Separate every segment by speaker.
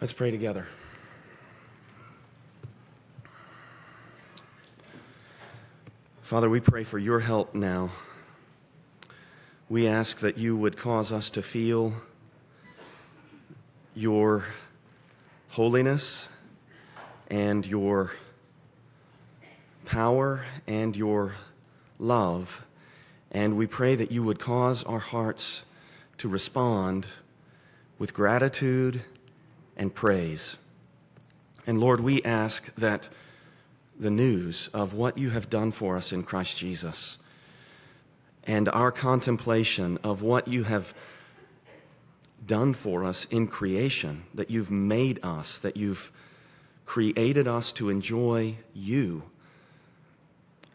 Speaker 1: Let's pray together. Father, we pray for your help now. We ask that you would cause us to feel your holiness and your power and your love. And we pray that you would cause our hearts to respond with gratitude and praise. And Lord, we ask that the news of what you have done for us in Christ Jesus and our contemplation of what you have done for us in creation, that you've made us, that you've created us to enjoy you.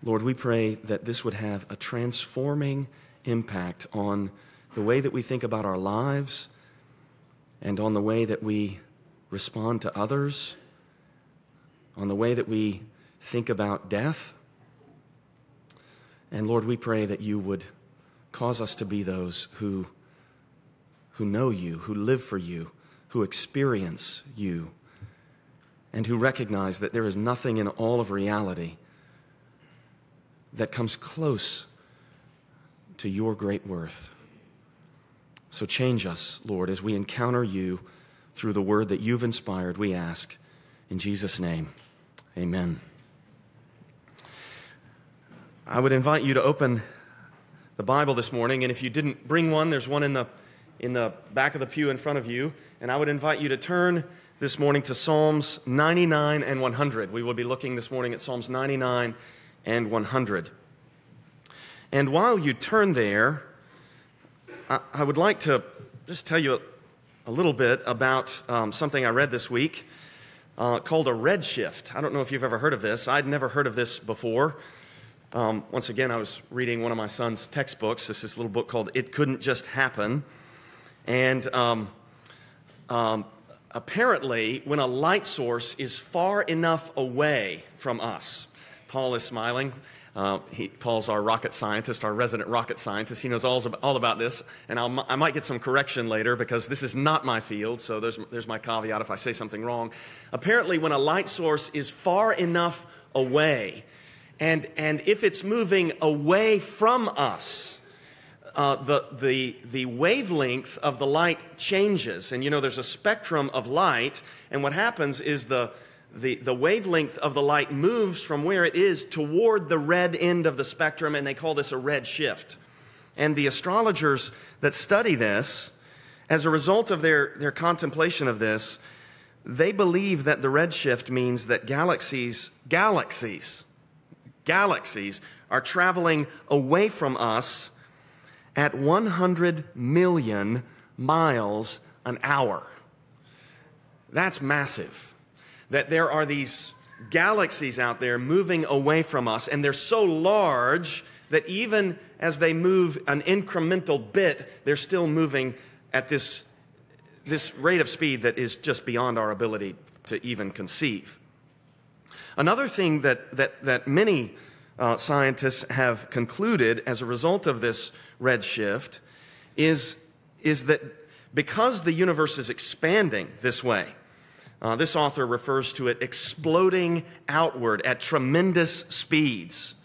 Speaker 1: Lord, we pray that this would have a transforming impact on the way that we think about our lives and on the way that we respond to others, on the way that we think about death. And Lord, we pray that you would cause us to be those who, who know you, who live for you, who experience you, and who recognize that there is nothing in all of reality that comes close to your great worth. So change us, Lord, as we encounter you through the word that you've inspired, we ask. In Jesus' name, amen. I would invite you to open the Bible this morning, and if you didn't bring one, there's one in the, in the back of the pew in front of you. And I would invite you to turn this morning to Psalms 99 and 100. We will be looking this morning at Psalms 99 and 100. And while you turn there, I, I would like to just tell you a little bit about um, something I read this week uh, called a redshift. I don't know if you've ever heard of this. I'd never heard of this before. Um, once again, I was reading one of my son's textbooks. This is little book called It Couldn't Just Happen. And um, um, apparently, when a light source is far enough away from us, Paul is smiling. Uh, he, Paul's our rocket scientist, our resident rocket scientist. He knows all, all about this, and I'll, i might get some correction later because this is not my field, so there's, there's my caveat if I say something wrong. Apparently, when a light source is far enough away, and, and if it's moving away from us, uh, the, the, the wavelength of the light changes. And you know, there's a spectrum of light, and what happens is the, the, the wavelength of the light moves from where it is toward the red end of the spectrum, and they call this a red shift. And the astrologers that study this, as a result of their, their contemplation of this, they believe that the red shift means that galaxies, galaxies, galaxies are traveling away from us at 100 million miles an hour. That's massive that there are these galaxies out there moving away from us, and they're so large that even as they move an incremental bit, they're still moving at this, this rate of speed that is just beyond our ability to even conceive. Another thing that, that, that many uh, scientists have concluded as a result of this redshift is, is that because the universe is expanding this way, uh, this author refers to it exploding outward at tremendous speeds.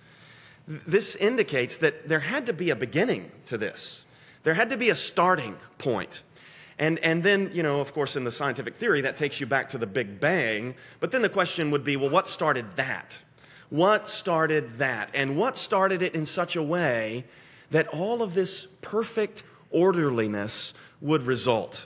Speaker 1: This indicates that there had to be a beginning to this. There had to be a starting point. And, and then, you know, of course, in the scientific theory, that takes you back to the Big Bang. But then the question would be well, what started that? What started that? And what started it in such a way that all of this perfect orderliness would result?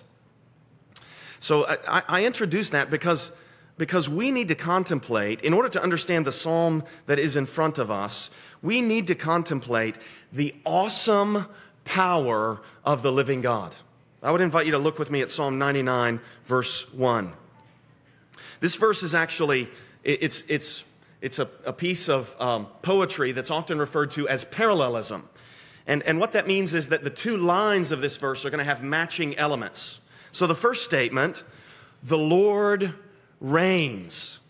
Speaker 1: So I, I introduce that because, because we need to contemplate, in order to understand the psalm that is in front of us, we need to contemplate the awesome power of the living God. I would invite you to look with me at Psalm 99, verse 1. This verse is actually, it's, it's, it's a, a piece of um, poetry that's often referred to as parallelism. And, and what that means is that the two lines of this verse are going to have matching elements. So the first statement, the Lord reigns.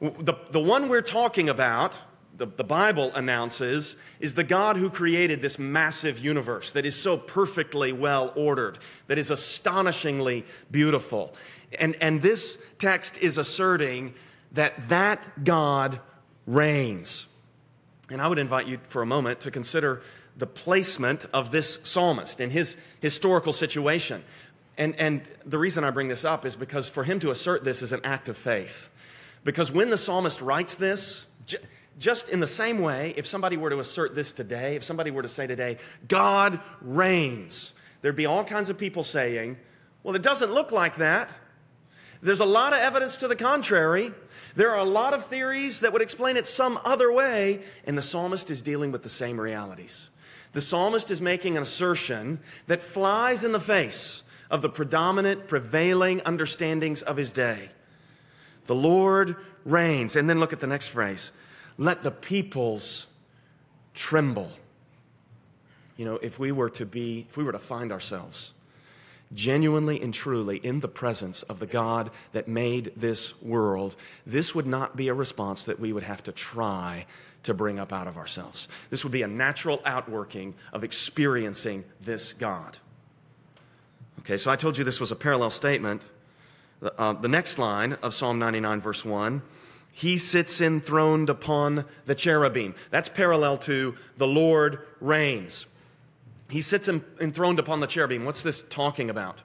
Speaker 1: The, the one we're talking about, the, the Bible announces, is the God who created this massive universe that is so perfectly well ordered, that is astonishingly beautiful. And, and this text is asserting that that God reigns. And I would invite you for a moment to consider the placement of this psalmist in his historical situation. And, and the reason I bring this up is because for him to assert this is an act of faith. Because when the psalmist writes this, just in the same way, if somebody were to assert this today, if somebody were to say today, God reigns, there'd be all kinds of people saying, well, it doesn't look like that. There's a lot of evidence to the contrary. There are a lot of theories that would explain it some other way, and the psalmist is dealing with the same realities. The psalmist is making an assertion that flies in the face of the predominant, prevailing understandings of his day. The Lord reigns. And then look at the next phrase let the peoples tremble. You know, if we were to be, if we were to find ourselves genuinely and truly in the presence of the God that made this world, this would not be a response that we would have to try to bring up out of ourselves. This would be a natural outworking of experiencing this God. Okay, so I told you this was a parallel statement. Uh, the next line of Psalm 99, verse 1 He sits enthroned upon the cherubim. That's parallel to the Lord reigns. He sits enthroned upon the cherubim. What's this talking about?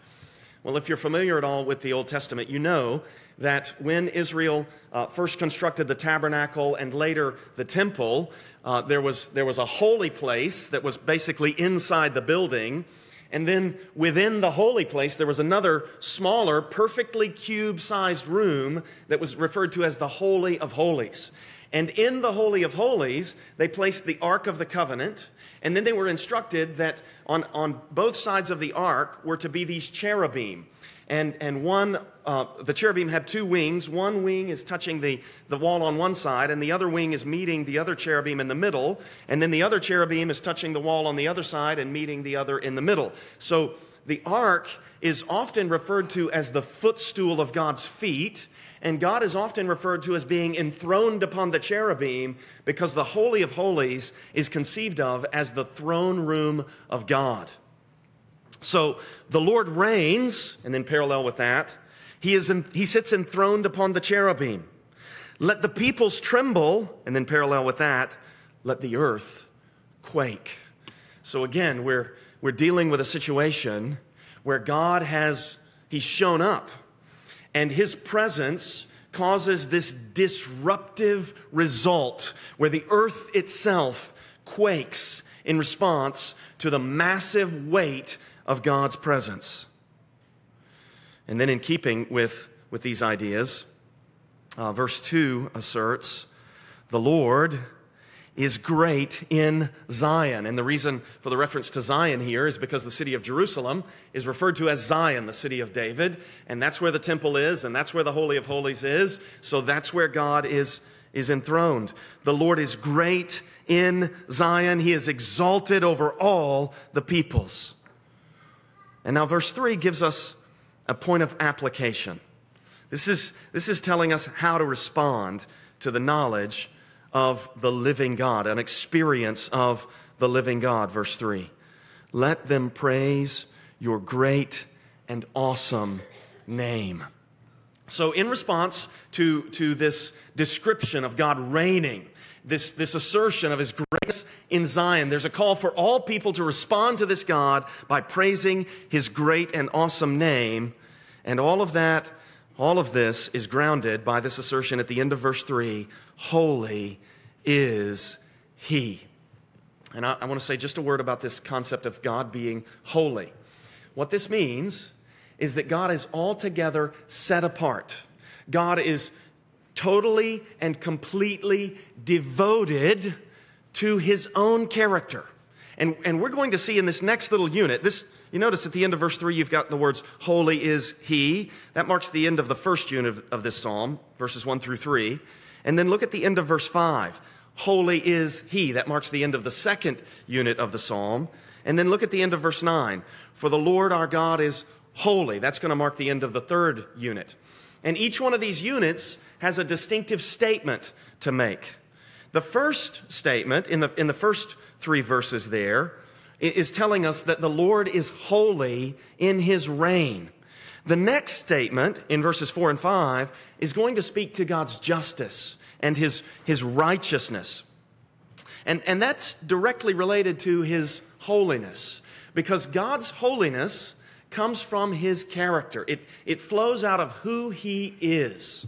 Speaker 1: Well, if you're familiar at all with the Old Testament, you know that when Israel uh, first constructed the tabernacle and later the temple, uh, there, was, there was a holy place that was basically inside the building. And then within the holy place, there was another smaller, perfectly cube sized room that was referred to as the Holy of Holies. And in the Holy of Holies, they placed the Ark of the Covenant. And then they were instructed that on, on both sides of the ark were to be these cherubim. And, and one, uh, the cherubim had two wings. One wing is touching the, the wall on one side, and the other wing is meeting the other cherubim in the middle. And then the other cherubim is touching the wall on the other side and meeting the other in the middle. So the ark is often referred to as the footstool of God's feet. And God is often referred to as being enthroned upon the cherubim because the Holy of Holies is conceived of as the throne room of God. So the Lord reigns, and then parallel with that, he, is in, he sits enthroned upon the cherubim. Let the peoples tremble, and then parallel with that, let the earth quake. So again, we're, we're dealing with a situation where God has, he's shown up and his presence causes this disruptive result where the earth itself quakes in response to the massive weight of God's presence. And then, in keeping with, with these ideas, uh, verse 2 asserts, The Lord is great in Zion. And the reason for the reference to Zion here is because the city of Jerusalem is referred to as Zion, the city of David. And that's where the temple is, and that's where the Holy of Holies is. So that's where God is, is enthroned. The Lord is great in Zion. He is exalted over all the peoples. And now, verse 3 gives us a point of application. This is, this is telling us how to respond to the knowledge of the living God, an experience of the living God. Verse 3 Let them praise your great and awesome name. So, in response to, to this description of God reigning, this, this assertion of his greatness in Zion, there's a call for all people to respond to this God by praising his great and awesome name. And all of that all of this is grounded by this assertion at the end of verse 3 Holy is He. And I, I, want to say just a word about this concept of God being holy. What this means is that God is altogether set apart. God is totally and completely devoted to His own character. And, and we're going to see in this next little unit, this, you notice at the end of verse 3, you've got the words, Holy is He. That marks the end of the first unit of, of this psalm, verses 1 through 3. And then look at the end of verse 5. Holy is He. That marks the end of the second unit of the psalm. And then look at the end of verse 9. For the Lord our God is holy. That's going to mark the end of the third unit. And each one of these units has a distinctive statement to make. The first statement in the, in the first three verses there is telling us that the Lord is holy in his reign. The next statement in verses 4 and 5 is going to speak to God's justice and his, his righteousness. And, and that's directly related to his holiness because God's holiness comes from his character, it, it flows out of who he is.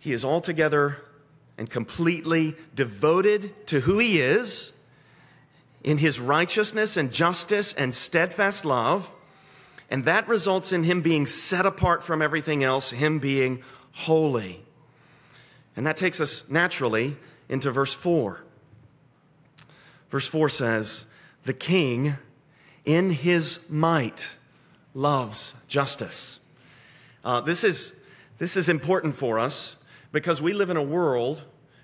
Speaker 1: He is altogether and completely devoted to who he is in his righteousness and justice and steadfast love. And that results in him being set apart from everything else, him being holy. And that takes us naturally into verse 4. Verse 4 says, The king in his might loves justice. Uh, this, is, this is important for us because we live in a world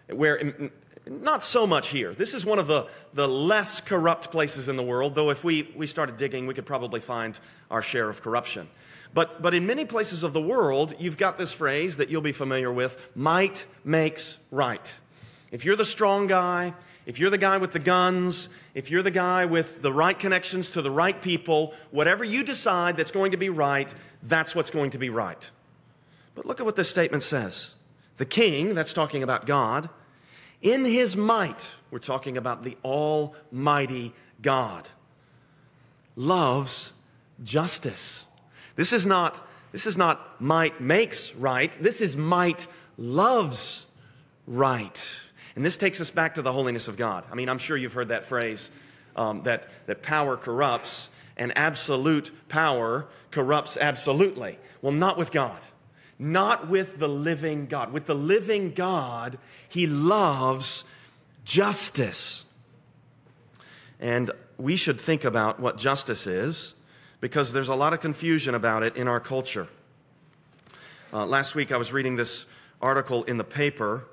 Speaker 1: where, not so much here, this is one of the, the less corrupt places in the world, though if we, we started digging, we could probably find our share of corruption. But, but in many places of the world, you've got this phrase that you'll be familiar with might makes right. If you're the strong guy, if you're the guy with the guns, if you're the guy with the right connections to the right people, whatever you decide that's going to be right, that's what's going to be right. But look at what this statement says. The king, that's talking about God, in his might, we're talking about the Almighty God, loves justice. This is not, this is not might makes right, this is might loves right. And this takes us back to the holiness of God. I mean, I'm sure you've heard that phrase um, that, that power corrupts and absolute power corrupts absolutely. Well, not with God. Not with the living God. With the living God, He loves justice. And we should think about what justice is because there's a lot of confusion about it in our culture. Uh, last week I was reading this article in the paper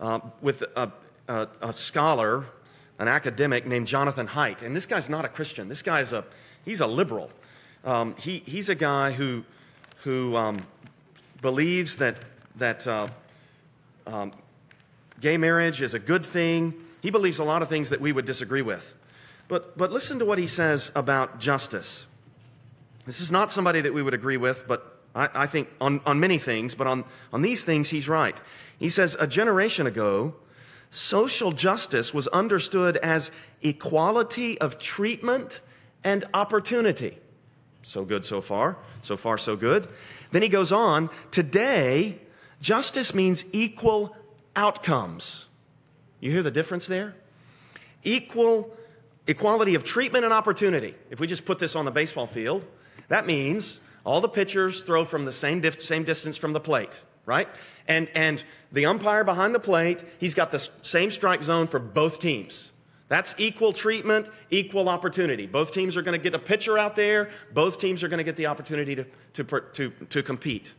Speaker 1: uh, with a, a, a, scholar, an academic named Jonathan Haidt. And this guy's not a Christian. This guy's a, he's a liberal. Um, he, he's a guy who, who um, believes that, that uh, um, gay marriage is a good thing. He believes a lot of things that we would disagree with. But, but listen to what he says about justice. This is not somebody that we would agree with, but I, I think on, on many things, but on, on these things, he's right. He says, A generation ago, social justice was understood as equality of treatment and opportunity. So good so far. So far, so good. Then he goes on Today, justice means equal outcomes. You hear the difference there? Equal equality of treatment and opportunity. If we just put this on the baseball field, that means all the pitchers throw from the same, dif- same distance from the plate, right? And, and the umpire behind the plate, he's got the same strike zone for both teams. That's equal treatment, equal opportunity. Both teams are going to get a pitcher out there. Both teams are going to get the opportunity to, to, to, to compete.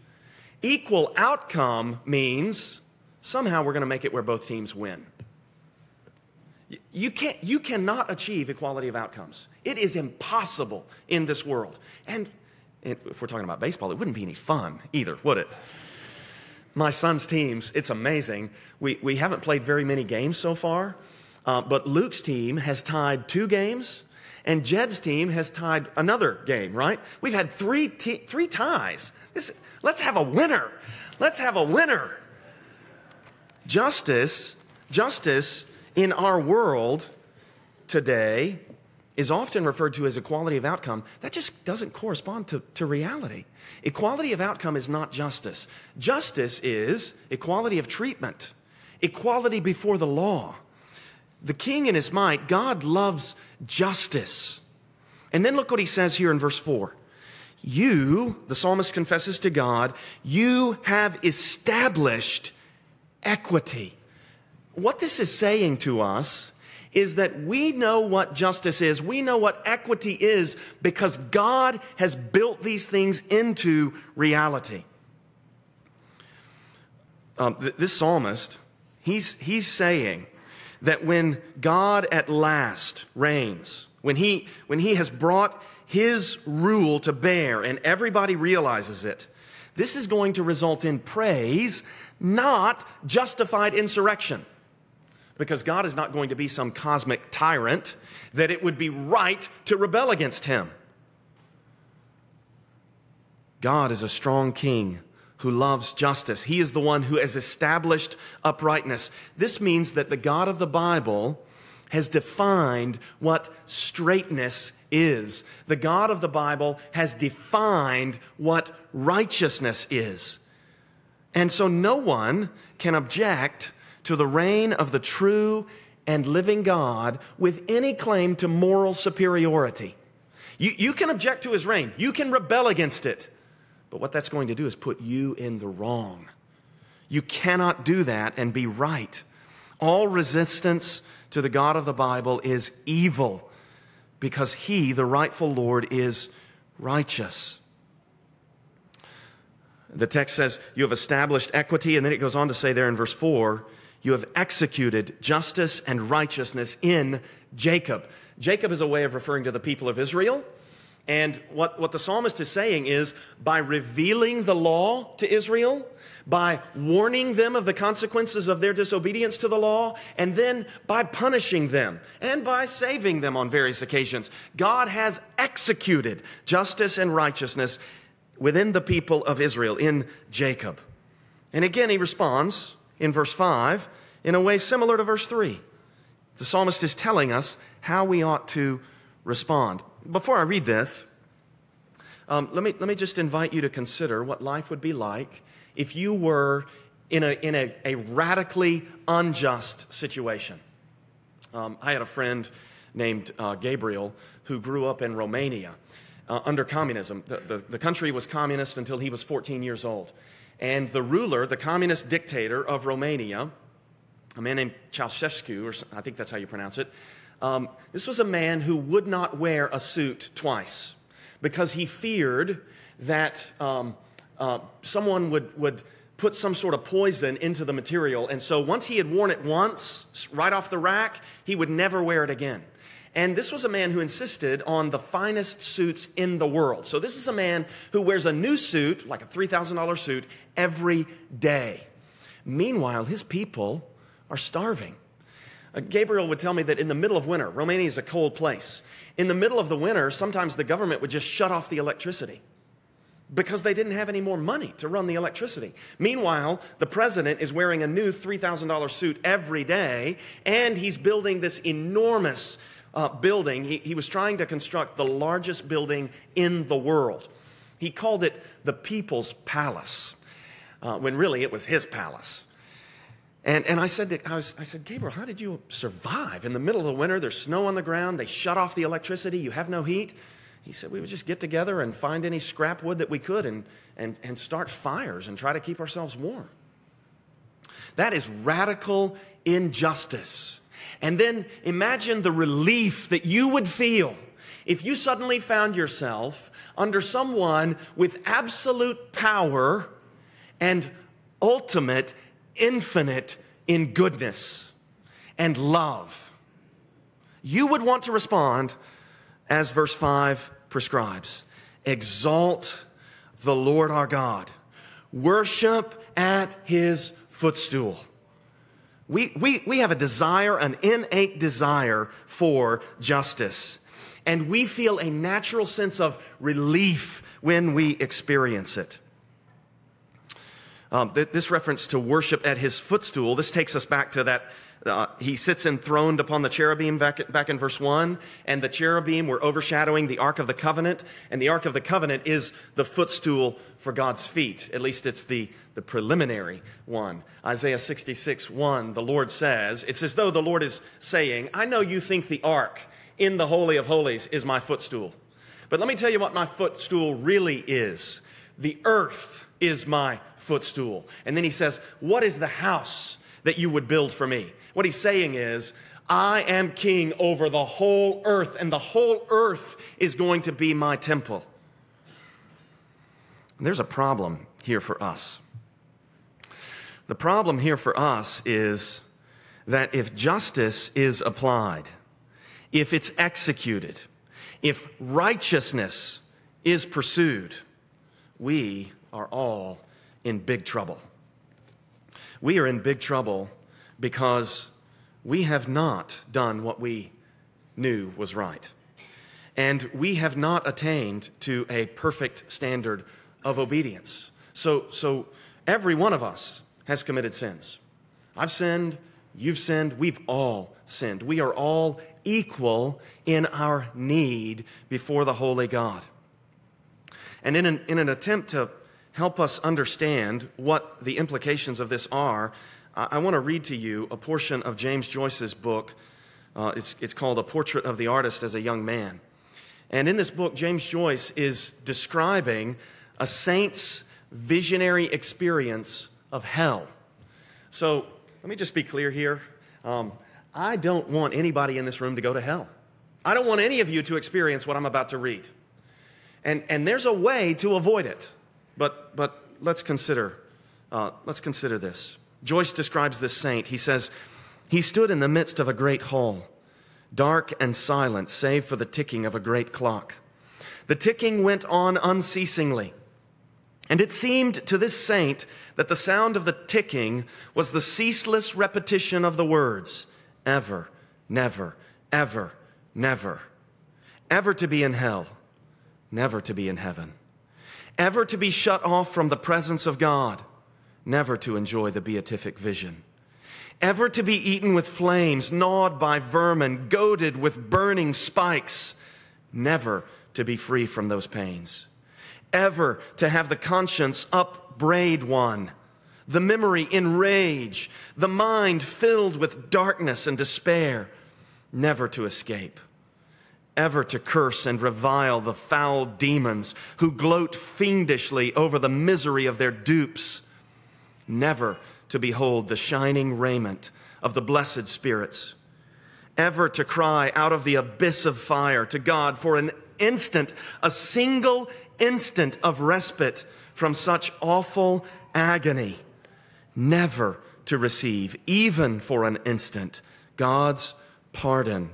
Speaker 1: Equal outcome means somehow we're going to make it where both teams win. You, can't, you cannot achieve equality of outcomes. It is impossible in this world. And if we're talking about baseball, it wouldn't be any fun either, would it? My son's teams, it's amazing. We, we haven't played very many games so far, uh, but Luke's team has tied two games, and Jed's team has tied another game, right? We've had three, t- three ties. This, let's have a winner. Let's have a winner. Justice, justice in our world today is often referred to as equality of outcome, that just doesn't correspond to, to reality. Equality of outcome is not justice. Justice is equality of treatment, equality before the law. The king in his might, God loves justice. And then look what he says here in verse 4. You, the psalmist confesses to God, you have established equity. What this is saying to us is that we know what justice is. We know what equity is because God has built these things into reality. Um, th- this psalmist, he's, he's saying that when God at last reigns, when he, when he has brought his rule to bear and everybody realizes it, this is going to result in praise, not justified insurrection because God is not going to be some cosmic tyrant that it would be right to rebel against him. God is a strong king who loves justice. He is the one who has established uprightness. This means that the God of the Bible has defined what straightness is. The God of the Bible has defined what righteousness is. And so no one can object to the reign of the true and living God with any claim to moral superiority. You, you can object to his reign, you can rebel against it, but what that's going to do is put you in the wrong. You cannot do that and be right. All resistance to the God of the Bible is evil because he, the rightful Lord, is righteous. The text says, You have established equity, and then it goes on to say there in verse 4 you have executed justice and righteousness in Jacob. Jacob is a way of referring to the people of Israel. And what, what the psalmist is saying is by revealing the law to Israel, by warning them of the consequences of their disobedience to the law, and then by punishing them and by saving them on various occasions, God has executed justice and righteousness within the people of Israel, in Jacob. And again, he responds in verse 5 in a way similar to verse 3. The psalmist is telling us how we ought to respond. Before I read this, um, let, me, let me just invite you to consider what life would be like if you were in a, in a, a radically unjust situation. Um, I had a friend named uh, Gabriel who grew up in Romania uh, under communism. The, the, the country was communist until he was 14 years old. And the ruler, the communist dictator of Romania, a man named Ceausescu, or I think that's how you pronounce it, um, this was a man who would not wear a suit twice because he feared that um, uh, someone would, would put some sort of poison into the material. And so once he had worn it once, right off the rack, he would never wear it again. And this was a man who insisted on the finest suits in the world. So this is a man who wears a new suit, like a $3,000 suit, every day. Meanwhile, his people are starving. Uh, Gabriel would tell me that in the middle of winter, Romania is a cold place. In the middle of the winter, sometimes the government would just shut off the electricity because they didn't have any more money to run the electricity. Meanwhile, the president is wearing a new $3,000 suit every day, and he's building this enormous uh, building. He, he was trying to construct the largest building in the world. He called it the People's Palace, uh, when really it was his palace. And, and I, said to, I, was, I said, Gabriel, how did you survive? In the middle of the winter, there's snow on the ground, they shut off the electricity, you have no heat. He said, we would just get together and find any scrap wood that we could and, and, and start fires and try to keep ourselves warm. That is radical injustice. And then imagine the relief that you would feel if you suddenly found yourself under someone with absolute power and ultimate, infinite in goodness and love. You would want to respond as verse 5 prescribes Exalt the Lord our God, worship at his footstool. We, we, we have a desire, an innate desire for justice. And we feel a natural sense of relief when we experience it. Um, th- this reference to worship at his footstool, this takes us back to that uh, he sits enthroned upon the cherubim back, back in verse 1, and the cherubim were overshadowing the Ark of the Covenant, and the Ark of the Covenant is the footstool for God's feet. At least it's the, the preliminary one. Isaiah 66 1, the Lord says, It's as though the Lord is saying, I know you think the Ark in the Holy of Holies is my footstool. But let me tell you what my footstool really is. The earth is my footstool. And then he says, What is the house that you would build for me? What he's saying is, I am king over the whole earth, and the whole earth is going to be my temple. And there's a problem here for us. The problem here for us is that if justice is applied, if it's executed, if righteousness is pursued, we are all in big trouble. We are in big trouble because we have not done what we knew was right. And we have not attained to a perfect standard of obedience. So, so every one of us has committed sins. I've sinned, you've sinned, we've all sinned. We are all equal in our need before the holy God. And in an, in an attempt to help us understand what the implications of this are, I, want to read to you a portion of James Joyce's book. Uh, it's, it's called A Portrait of the Artist as a Young Man. And in this book, James Joyce is describing a saint's visionary experience of hell. So let me just be clear here. Um, I don't want anybody in this room to go to hell. I don't want any of you to experience what I'm about to read. And, and there's a way to avoid it. But, but let's, consider, uh, let's consider this. Joyce describes this saint. He says, He stood in the midst of a great hall, dark and silent, save for the ticking of a great clock. The ticking went on unceasingly. And it seemed to this saint that the sound of the ticking was the ceaseless repetition of the words ever, never, ever, never. Ever to be in hell, never to be in heaven. Ever to be shut off from the presence of God, never to enjoy the beatific vision. Ever to be eaten with flames, gnawed by vermin, goaded with burning spikes, never to be free from those pains ever to have the conscience upbraid one, the memory enrage, the mind filled with darkness and despair, never to escape, ever to curse and revile the foul demons who gloat fiendishly over the misery of their dupes, never to behold the shining raiment of the blessed spirits, ever to cry out of the abyss of fire to God for an instant, a single instant of respite from such awful agony, never to receive, even for an instant, God's pardon.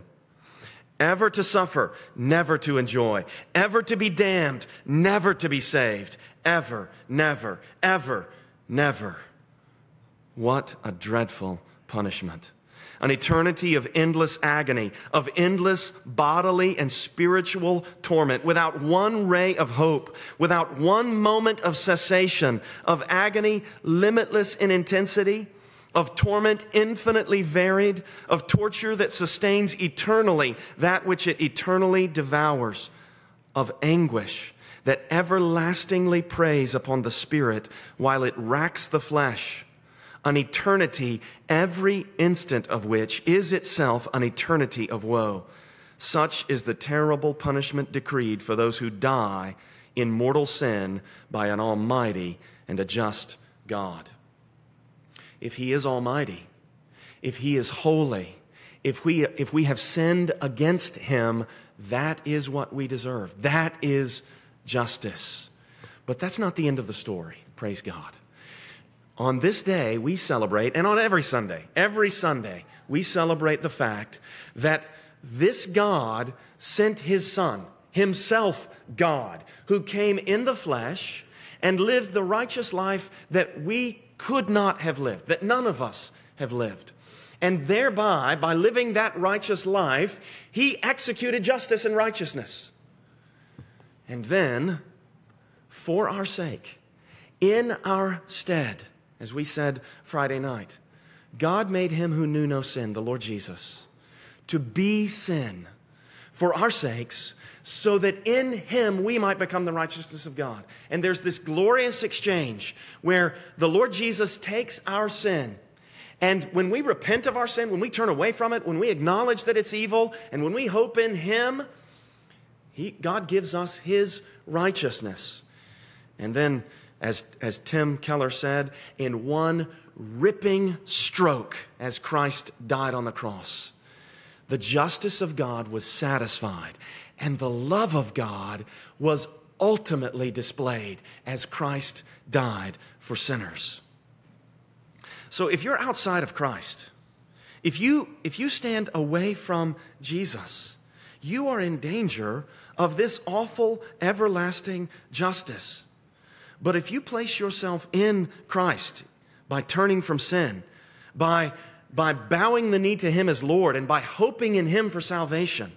Speaker 1: Ever to suffer, never to enjoy. Ever to be damned, never to be saved. Ever, never, ever, never. What a dreadful punishment an eternity of endless agony, of endless bodily and spiritual torment, without one ray of hope, without one moment of cessation, of agony limitless in intensity, of torment infinitely varied, of torture that sustains eternally that which it eternally devours, of anguish that everlastingly preys upon the spirit while it racks the flesh an eternity, every instant of which is itself an eternity of woe. Such is the terrible punishment decreed for those who die in mortal sin by an almighty and a just God. If He is almighty, if He is holy, if we, if we have sinned against Him, that is what we deserve. That is justice. But that's not the end of the story. Praise God on this day, we celebrate, and on every Sunday, every Sunday, we celebrate the fact that this God sent his Son, himself God, who came in the flesh and lived the righteous life that we could not have lived, that none of us have lived. And thereby, by living that righteous life, he executed justice and righteousness. And then, for our sake, in our stead, as we said Friday night, God made him who knew no sin, the Lord Jesus, to be sin for our sakes, so that in him we might become the righteousness of God. And there's this glorious exchange where the Lord Jesus takes our sin. And when we repent of our sin, when we turn away from it, when we acknowledge that it's evil, and when we hope in him, he, God gives us his righteousness. And then as, as Tim Keller said, in one ripping stroke as Christ died on the cross. The justice of God was satisfied, and the love of God was ultimately displayed as Christ died for sinners. So if you're outside of Christ, if you, if you stand away from Jesus, you are in danger of this awful, everlasting justice. But if you place yourself in Christ by turning from sin, by, by bowing the knee to Him as Lord, and by hoping in Him for salvation,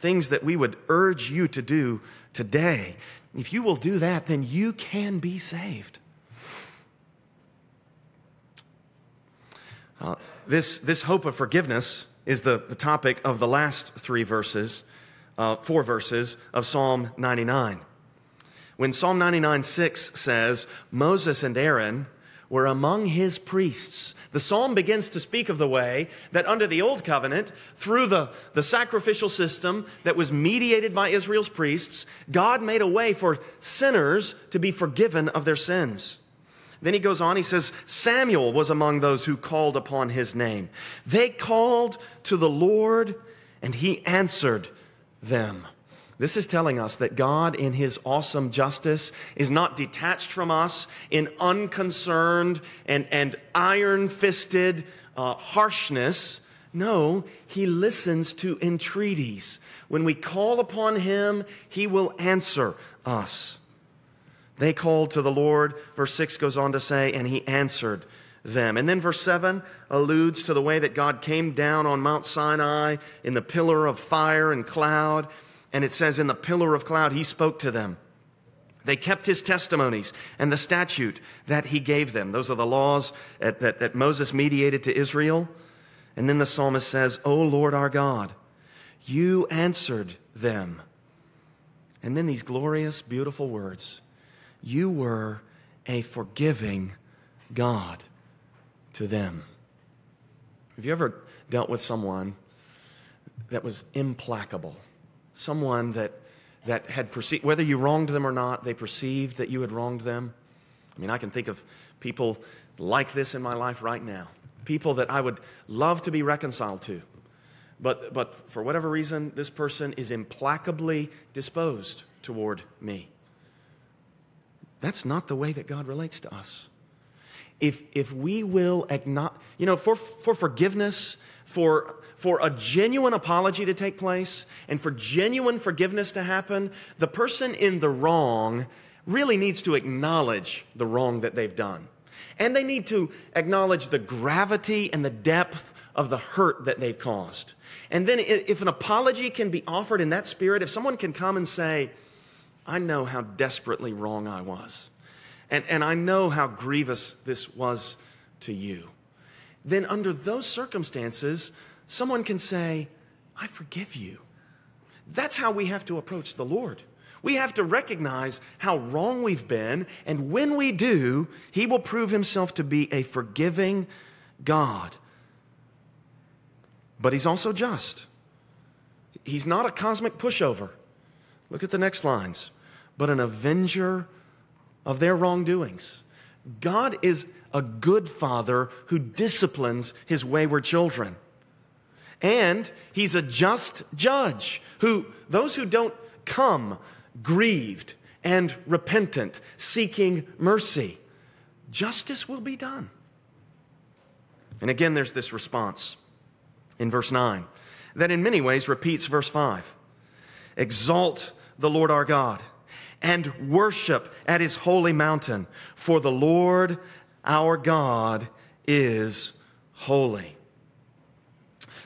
Speaker 1: things that we would urge you to do today, If you will do that, then you can be saved. Uh, this, this hope of forgiveness is the, the topic of the last three verses, uh, four verses of Psalm 99. When Psalm 99 6 says, Moses and Aaron were among his priests. The psalm begins to speak of the way that under the old covenant, through the, the sacrificial system that was mediated by Israel's priests, God made a way for sinners to be forgiven of their sins. Then he goes on, he says, Samuel was among those who called upon his name. They called to the Lord, and he answered them. This is telling us that God, in his awesome justice, is not detached from us in unconcerned and, and iron fisted uh, harshness. No, he listens to entreaties. When we call upon him, he will answer us. They called to the Lord. Verse 6 goes on to say, and he answered them. And then verse 7 alludes to the way that God came down on Mount Sinai in the pillar of fire and cloud. And it says, in the pillar of cloud, he spoke to them. They kept his testimonies and the statute that he gave them. Those are the laws that, that, that Moses mediated to Israel. And then the psalmist says, O Lord our God, you answered them. And then these glorious, beautiful words you were a forgiving God to them. Have you ever dealt with someone that was implacable? Someone that, that had perceived, whether you wronged them or not, they perceived that you had wronged them? I mean, I can think of people like this in my life right now. People that I would love to be reconciled to. But, but for whatever reason, this person is implacably disposed toward me. That's not the way that God relates to us. If, if we will acknowledge, you know, for, for forgiveness, for, for a genuine apology to take place, and for genuine forgiveness to happen, the person in the wrong really needs to acknowledge the wrong that they've done. And they need to acknowledge the gravity and the depth of the hurt that they've caused. And then, if an apology can be offered in that spirit, if someone can come and say, I know how desperately wrong I was. And, and I know how grievous this was to you. Then, under those circumstances, someone can say, I forgive you. That's how we have to approach the Lord. We have to recognize how wrong we've been, and when we do, He will prove Himself to be a forgiving God. But He's also just. He's not a cosmic pushover. Look at the next lines but an avenger of their wrongdoings. God is a good father who disciplines his wayward children. And he's a just judge who, those who don't come grieved and repentant, seeking mercy, justice will be done. And again, there's this response in verse 9 that in many ways repeats verse 5 Exalt the Lord our God and worship at his holy mountain, for the Lord our God is holy.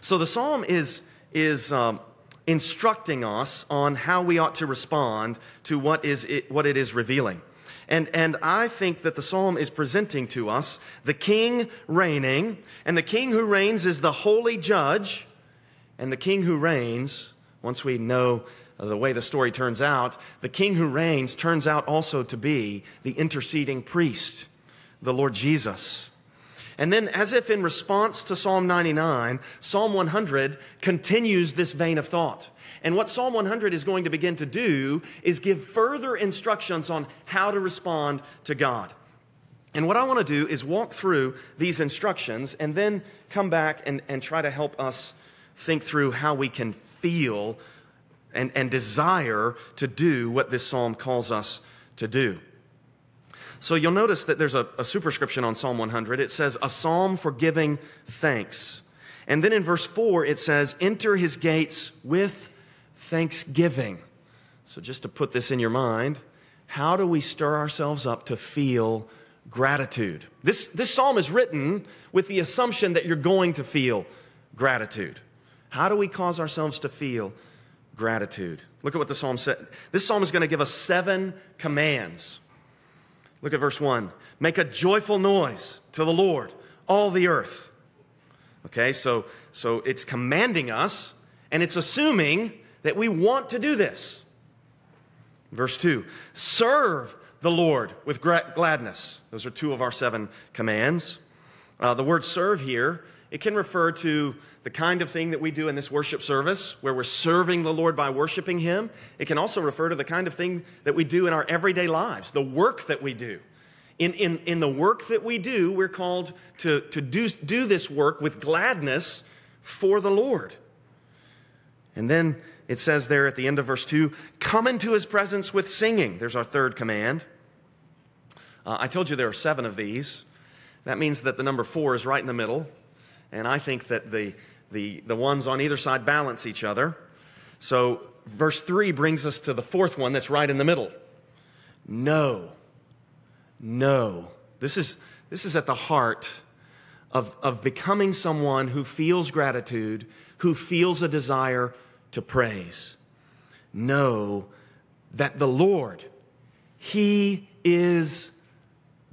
Speaker 1: So the psalm is, is um, instructing us on how we ought to respond to what, is it, what it is revealing. And, and I think that the psalm is presenting to us the king reigning, and the king who reigns is the holy judge, and the king who reigns, once we know the way the story turns out, the king who reigns turns out also to be the interceding priest, the Lord Jesus. And then, as if in response to Psalm 99, Psalm 100 continues this vein of thought. And what Psalm 100 is going to begin to do is give further instructions on how to respond to God. And what I want to do is walk through these instructions and then come back and, and try to help us think through how we can feel and, and desire to do what this psalm calls us to do. So you'll notice that there's a, a, superscription on Psalm 100. It says, A psalm for giving thanks. And then in verse 4, it says, Enter his gates with thanksgiving. So just to put this in your mind, how do we stir ourselves up to feel gratitude? This, this psalm is written with the assumption that you're going to feel gratitude. How do we cause ourselves to feel gratitude. Look at what the psalm said. This psalm is going to give us seven commands. Look at verse 1. Make a joyful noise to the Lord, all the earth. Okay, so, so it's commanding us, and it's assuming that we want to do this. Verse 2 Serve the Lord with gladness. Those are two of our seven commands. Uh, the word serve here, it can refer to the kind of thing that we do in this worship service, where we're serving the Lord by worshiping Him. It can also refer to the kind of thing that we do in our everyday lives, the work that we do. In, in, in the work that we do, we're called to, to do, do this work with gladness for the Lord. And then it says there at the end of verse 2 come into his presence with singing. There's our third command. Uh, I told you there are seven of these. That means that the number four is right in the middle. And I think that the, the, the ones on either side balance each other. So verse 3 brings us to the fourth one that's right in the middle. Know. Know. This is, this is at the heart of, of becoming someone who feels gratitude, who feels a desire to praise. Know that the Lord, He is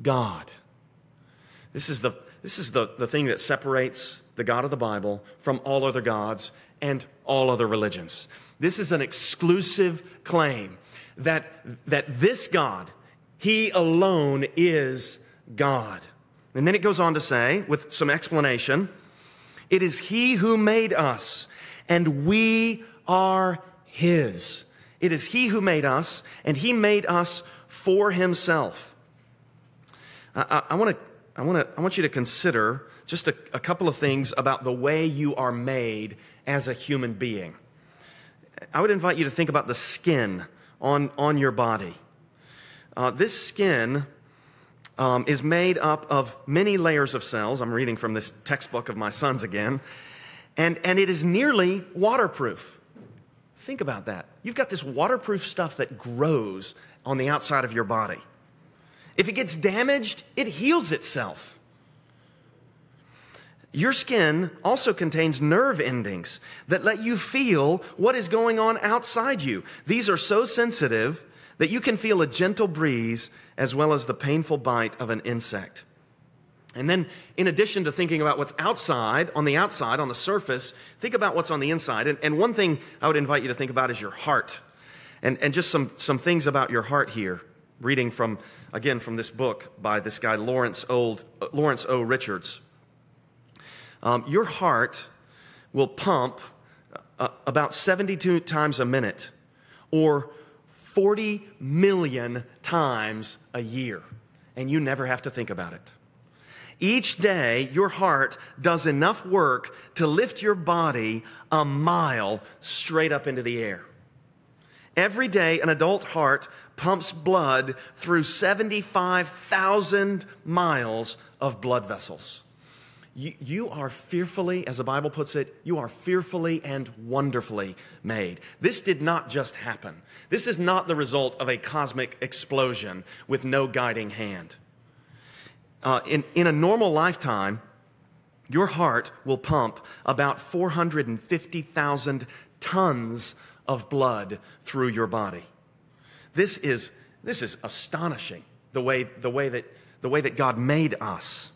Speaker 1: God. This is the, this is the, the thing that separates the God of the Bible from all other gods and all other religions. This is an exclusive claim that, that this God, He alone is God. And then it goes on to say, with some explanation, it is He who made us and we are His. It is He who made us, and He made us for Himself. I, I, I want to. I, wanna, I want you to consider just a, a couple of things about the way you are made as a human being. I would invite you to think about the skin on, on your body. Uh, this skin um, is made up of many layers of cells. I'm reading from this textbook of my son's again and, and it is nearly waterproof. Think about that. You've got this waterproof stuff that grows on the outside of your body. If it gets damaged, it heals itself. Your skin also contains nerve endings that let you feel what is going on outside you. These are so sensitive that you can feel a gentle breeze as well as the painful bite of an insect. And then, in addition to thinking about what's outside, on the outside, on the surface, think about what's on the inside. And, and one thing I would invite you to think about is your heart. And, and just some, some things about your heart here, reading from, again, from this book by this guy, Lawrence, Old, uh, Lawrence O. Richards. Um, your heart will pump uh, about 72 times a minute or 40 million times a year. And you never have to think about it. Each day, your heart does enough work to lift your body a mile straight up into the air. Every day, an adult heart pumps blood through 75,000 miles of blood vessels. You, you, are fearfully, as the Bible puts it, you are fearfully and wonderfully made. This did not just happen. This is not the result of a cosmic explosion with no guiding hand uh, in, in a normal lifetime, your heart will pump about 450,000 tons of blood through your body. This is, this is astonishing, the way, the, way that, the way that God made us.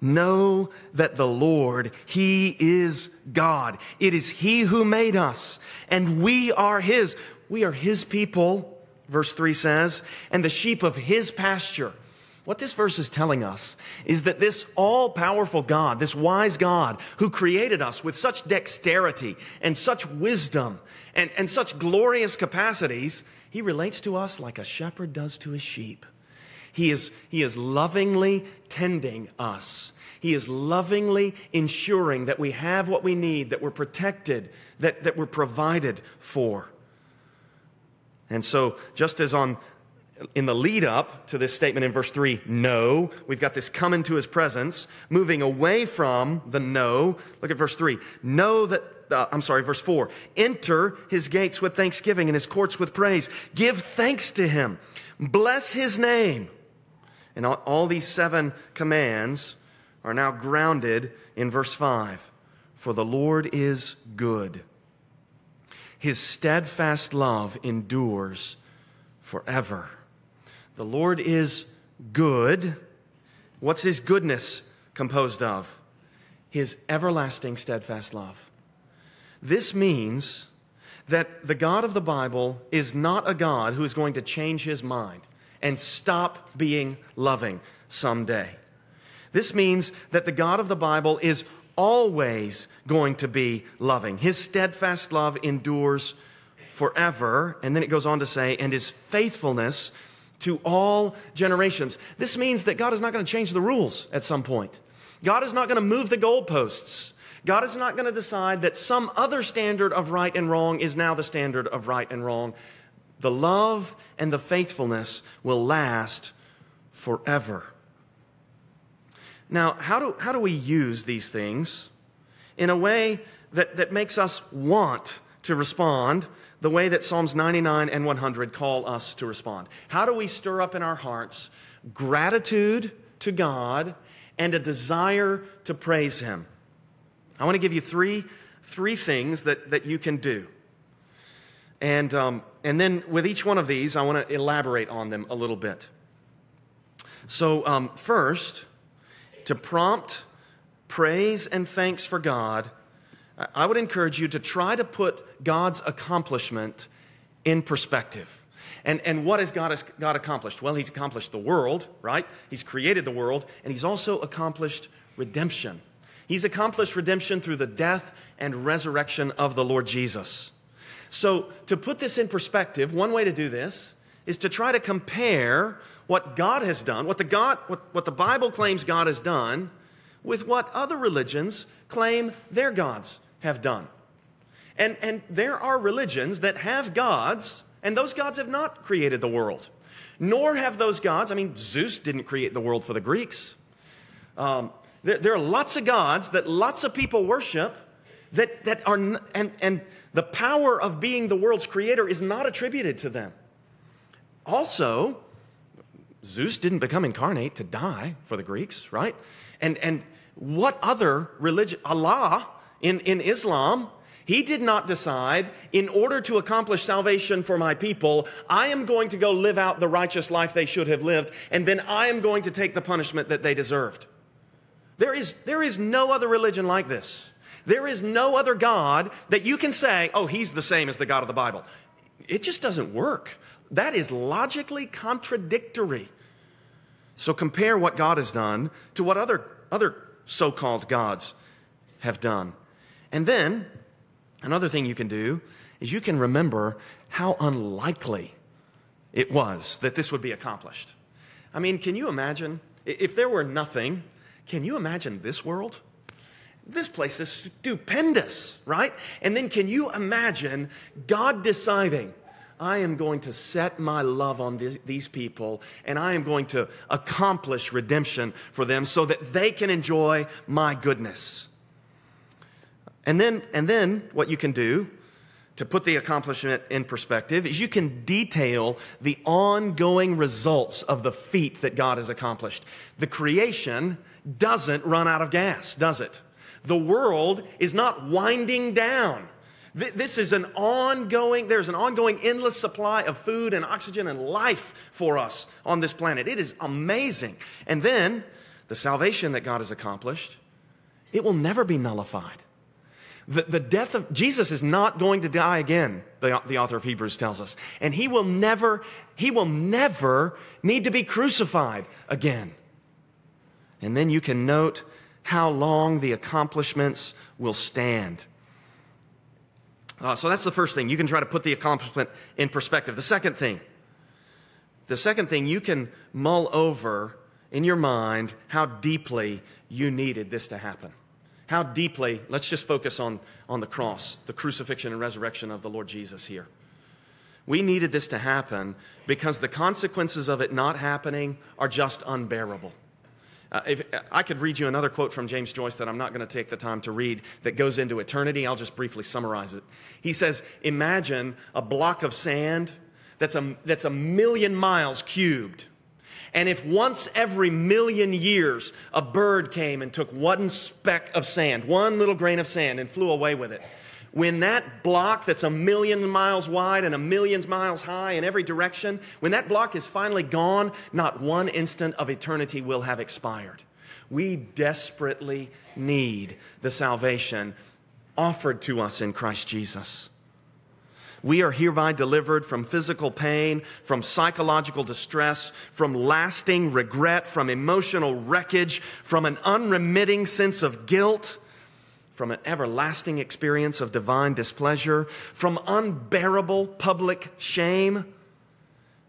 Speaker 1: Know that the Lord, He is God. It is He who made us, and we are His. We are His people, verse 3 says, and the sheep of His pasture. What this verse is telling us is that this all powerful God, this wise God who created us with such dexterity and such wisdom and, and such glorious capacities, he relates to us like a shepherd does to his sheep. He is, he is lovingly tending us. He is lovingly ensuring that we have what we need, that we're protected, that, that we're provided for. And so, just as on in the lead up to this statement in verse 3, no, we've got this come into his presence, moving away from the no. Look at verse 3. Know that, uh, I'm sorry, verse 4. Enter his gates with thanksgiving and his courts with praise. Give thanks to him. Bless his name. And all, all these seven commands are now grounded in verse 5. For the Lord is good. His steadfast love endures forever. The Lord is good. What's His goodness composed of? His everlasting steadfast love. This means that the God of the Bible is not a God who is going to change his mind and stop being loving someday. This means that the God of the Bible is always going to be loving. His steadfast love endures forever. And then it goes on to say, and his faithfulness to all generations. This means that God is not going to change the rules at some point. God is not going to move the goalposts. God is not going to decide that some other standard of right and wrong is now the standard of right and wrong. The love and the faithfulness will last forever. Now, how do, how do we use these things in a way that, that makes us want to respond the way that Psalms 99 and 100 call us to respond? How do we stir up in our hearts gratitude to God and a desire to praise Him? I want to give you three, three things that, that you can do. And, um, and then with each one of these, I want to elaborate on them a little bit. So, um, first, to prompt praise and thanks for God, I would encourage you to try to put God's accomplishment in perspective. And, and what has God, has God accomplished? Well, He's accomplished the world, right? He's created the world, and He's also accomplished redemption. He's accomplished redemption through the death and resurrection of the Lord Jesus. So, to put this in perspective, one way to do this is to try to compare what God has done, what the, God, what, what the Bible claims God has done, with what other religions claim their gods have done. And, and there are religions that have gods, and those gods have not created the world. Nor have those gods, I mean, Zeus didn't create the world for the Greeks. Um, there, there are lots of gods that lots of people worship that, that are, and, and the power of being the world's creator is not attributed to them. Also, Zeus didn't become incarnate to die for the Greeks, right? And, and what other religion, Allah in, in Islam, he did not decide, in order to accomplish salvation for my people, I am going to go live out the righteous life they should have lived, and then I am going to take the punishment that they deserved. There is, there is no other religion like this. There is no other God that you can say, oh, he's the same as the God of the Bible. It just doesn't work. That is logically contradictory. So compare what God has done to what other, other so called gods have done. And then, another thing you can do is you can remember how unlikely it was that this would be accomplished. I mean, can you imagine if there were nothing can you imagine this world? This place is stupendous, right? And then can you imagine God deciding, I am going to set my love on this, these people and I am going to accomplish redemption for them so that they can enjoy my goodness. And then, and then what you can do to put the accomplishment in perspective is you can detail the ongoing results of the feat that God has accomplished. The creation doesn't run out of gas, does it? The world is not winding down. This is an ongoing, there's an ongoing endless supply of food and oxygen and life for us on this planet. It is amazing. And then the salvation that God has accomplished, it will never be nullified. The, the death of Jesus is not going to die again, the, the author of Hebrews tells us. And he will never, he will never need to be crucified again. And then you can note how long the accomplishments will stand. Uh, so that's the first thing. You can try to put the accomplishment in perspective. The second thing, the second thing, you can mull over in your mind how deeply you needed this to happen. How deeply, let's just focus on, on the cross, the crucifixion and resurrection of the Lord Jesus here. We needed this to happen because the consequences of it not happening are just unbearable. Uh, if, I could read you another quote from James Joyce that I'm not going to take the time to read that goes into eternity. I'll just briefly summarize it. He says, Imagine a block of sand that's a, that's a million miles cubed. And if once every million years a bird came and took one speck of sand, one little grain of sand, and flew away with it, when that block that's a million miles wide and a million miles high in every direction, when that block is finally gone, not one instant of eternity will have expired. We desperately need the salvation offered to us in Christ Jesus. We are hereby delivered from physical pain, from psychological distress, from lasting regret, from emotional wreckage, from an unremitting sense of guilt, from an everlasting experience of divine displeasure, from unbearable public shame,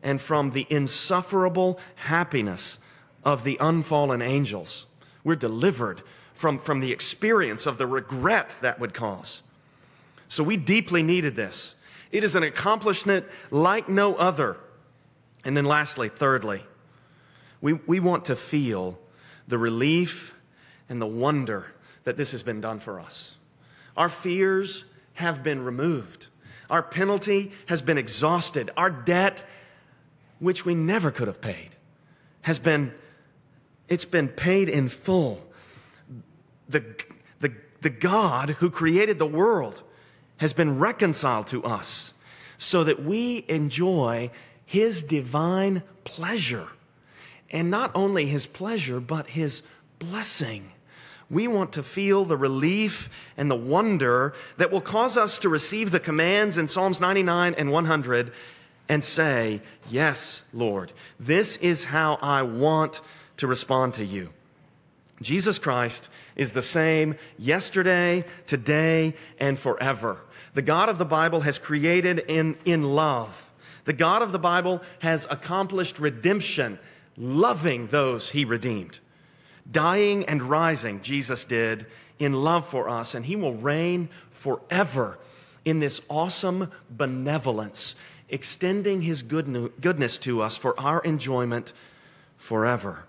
Speaker 1: and from the insufferable happiness of the unfallen angels. We're delivered from, from the experience of the regret that would cause. So we deeply needed this. It is an accomplishment like no other. And then, lastly, thirdly, we, we want to feel the relief and the wonder that this has been done for us. Our fears have been removed, our penalty has been exhausted, our debt, which we never could have paid, has been it's been paid in full. The, the, the God who created the world has been reconciled to us so that we enjoy his divine pleasure. And not only his pleasure, but his blessing. We want to feel the relief and the wonder that will cause us to receive the commands in Psalms 99 and 100 and say, Yes, Lord, this is how I want to respond to you. Jesus Christ is the same yesterday, today, and forever. The God of the Bible has created in, in love. The God of the Bible has accomplished redemption, loving those he redeemed. Dying and rising, Jesus did in love for us, and he will reign forever in this awesome benevolence, extending his good, goodness to us for our enjoyment forever.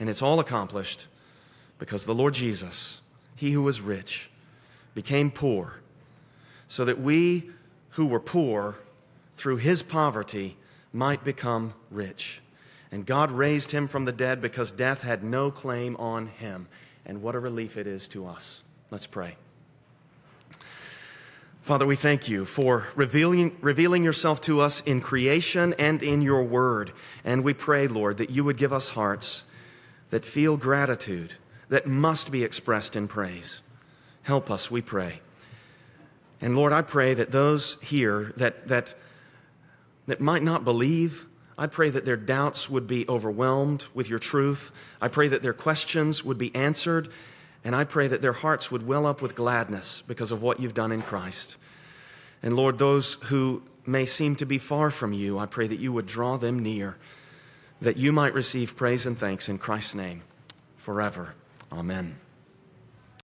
Speaker 1: And it's all accomplished because the Lord Jesus, he who was rich, became poor so that we who were poor through his poverty might become rich. And God raised him from the dead because death had no claim on him. And what a relief it is to us. Let's pray. Father, we thank you for revealing, revealing yourself to us in creation and in your word. And we pray, Lord, that you would give us hearts that feel gratitude that must be expressed in praise. Help us, we pray. And Lord, I pray that those here that, that, that might not believe, I pray that their doubts would be overwhelmed with your truth. I pray that their questions would be answered. And I pray that their hearts would well up with gladness because of what you've done in Christ. And Lord, those who may seem to be far from you, I pray that you would draw them near, that you might receive praise and thanks in Christ's name forever. Amen.